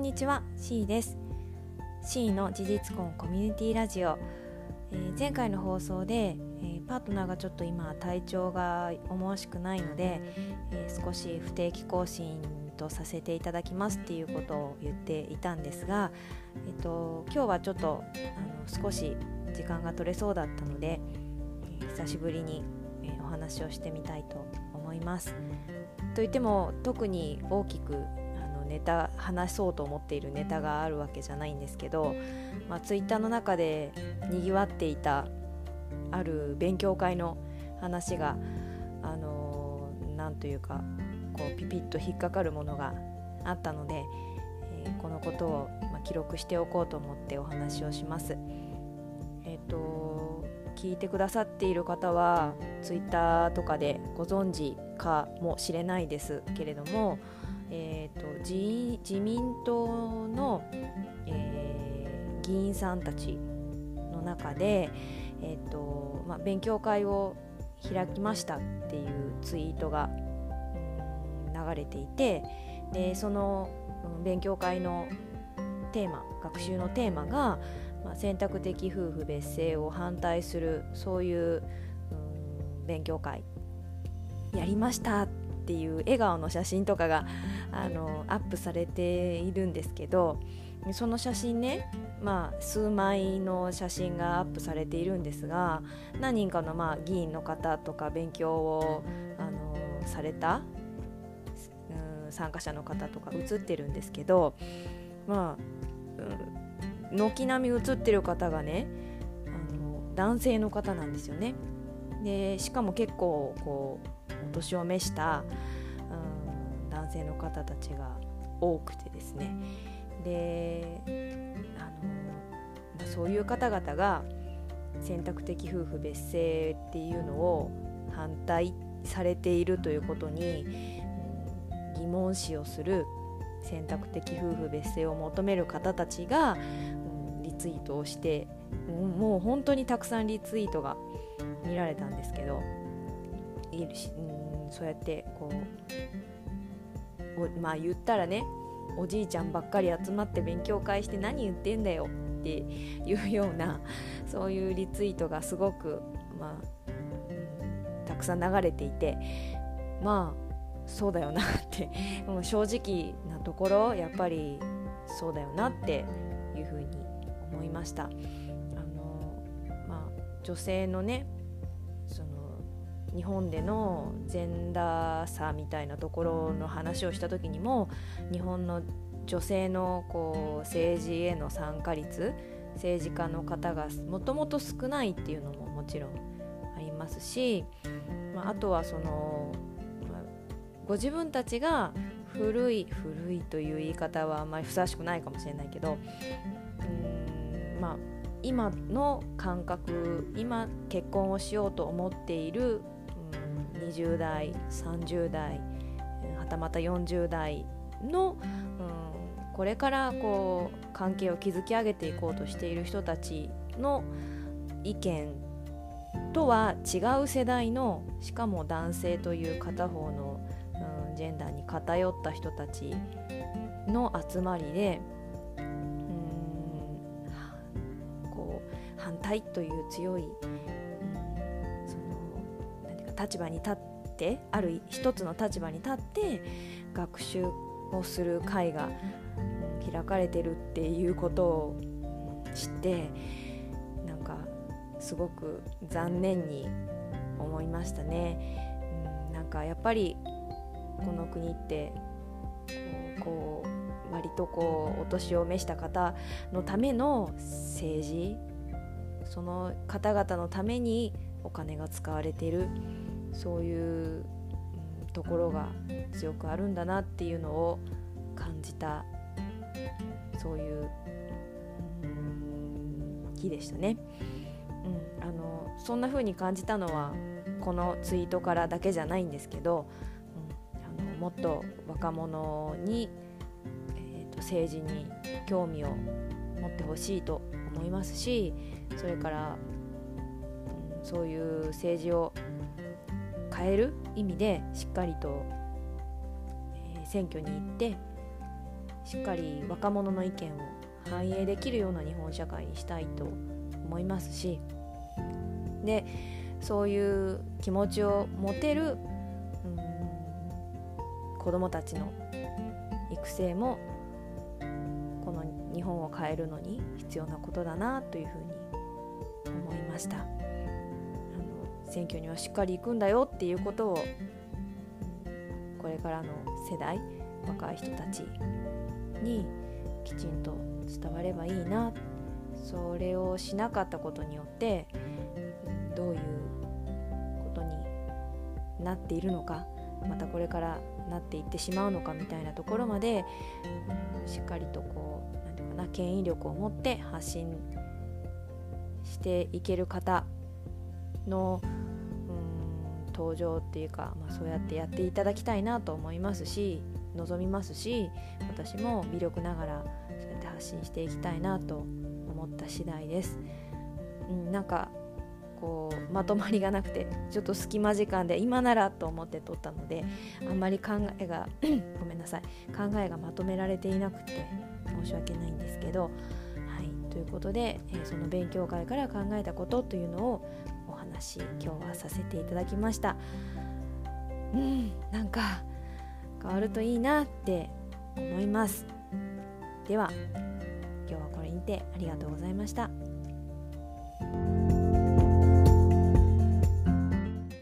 んにちは C です C の事実婚コミュニティラジオ、えー、前回の放送で、えー、パートナーがちょっと今体調が思わしくないので、えー、少し不定期更新とさせていただきますっていうことを言っていたんですが、えっと、今日はちょっとあの少し時間が取れそうだったので、え久しぶりに、えお話をしてみたいと思います。といっても特に大きくネタ話そうと思っているネタがあるわけじゃないんですけど、まあ、ツイッターの中でにぎわっていたある勉強会の話があのなんというかこうピピッと引っかかるものがあったので、えー、このことを、まあ、記録しておこうと思ってお話をします。えっ、ー、と聞いてくださっている方はツイッターとかでご存知かもしれないですけれどもえーと、自自民党の、えー、議員さんたちの中で、えーとまあ、勉強会を開きましたっていうツイートが、流れていてでその、勉強会のテーマ学習のテーマが、まあ、選択的夫婦別姓を反対するそういう、勉強会やりましたってっていう笑顔の写真とかがあのアップされているんですけどその写真ね、まあ、数枚の写真がアップされているんですが何人かのまあ議員の方とか勉強をあのされた、うん、参加者の方とか写ってるんですけどまあ、うん、軒並み写ってる方がねあの男性の方なんですよね。でしかも結構こうお年を召したうん男性の方たちが多くてですね。であのそういう方々が選択的夫婦別姓っていうのを反対されているということに、うん、疑問視をする選択的夫婦別姓を求める方たちが、うん、リツイートをして、もう本当にたくさんリツイートが見られたんですけど。いるし、うん、そうやってこうまあ言ったらねおじいちゃんばっかり集まって勉強会して何言ってんだよっていうようなそういうリツイートがすごく、まあ、たくさん流れていてまあそうだよなってもう正直なところやっぱりそうだよなっていうふうに思いました。あのまあ、女性のね日本でのジェンダー差みたいなところの話をした時にも日本の女性のこう政治への参加率政治家の方がもともと少ないっていうのももちろんありますし、まあ、あとはその、ま、ご自分たちが古い古いという言い方はあんまりふさわしくないかもしれないけどうんまあ今の感覚今結婚をしようと思っている20代30代はたまた40代の、うん、これからこう関係を築き上げていこうとしている人たちの意見とは違う世代のしかも男性という片方の、うん、ジェンダーに偏った人たちの集まりで、反対という強い立場に立ってある一つの立場に立って学習をする会が開かれてるっていうことを知ってなんかすごく残念に思いましたね。うん、なんかやっぱりこの国ってこう割とこうお年を召した方のための政治その方々のためにお金が使われているそういう、ところが強くあるんだなっていうのを感じたそういう、うん、日でしたね。うん、あのそんな風に感じたのはこのツイートからだけじゃないんですけど、うん、あのもっと若者に、えーと、政治に興味を持ってほしいと思いますしそれから、うん、そういう政治を変える意味でしっかりと、え、選挙に行ってしっかり若者の意見を反映できるような日本社会にしたいと思いますしでそういう気持ちを持てる、子どもたちの育成もこの日本を変えるのに必要なことだなというふうに思いました。選挙にはしっかり行くんだよっていうことをこれからの世代若い人たちにきちんと伝わればいいなそれをしなかったことによってどういうことになっているのかまたこれからなっていってしまうのかみたいなところまでしっかりとこう何て言うかな権威力を持って発信していける方の登場っていうか、まあ、そうやってやっていただきたいなと思いますし望みますし私も微力ながらそうやって発信していきたいなと思った次第です。うん、なんかこうまとまりがなくてちょっと隙間時間で今ならと思って撮ったのであんまり考えが ごめんなさい考えがまとめられていなくて申し訳ないんですけどはいということで、えー、その勉強会から考えたことというのを話今日はさせていただきましたうんなんか変わるといいなって思いますでは今日はこれにてありがとうございました。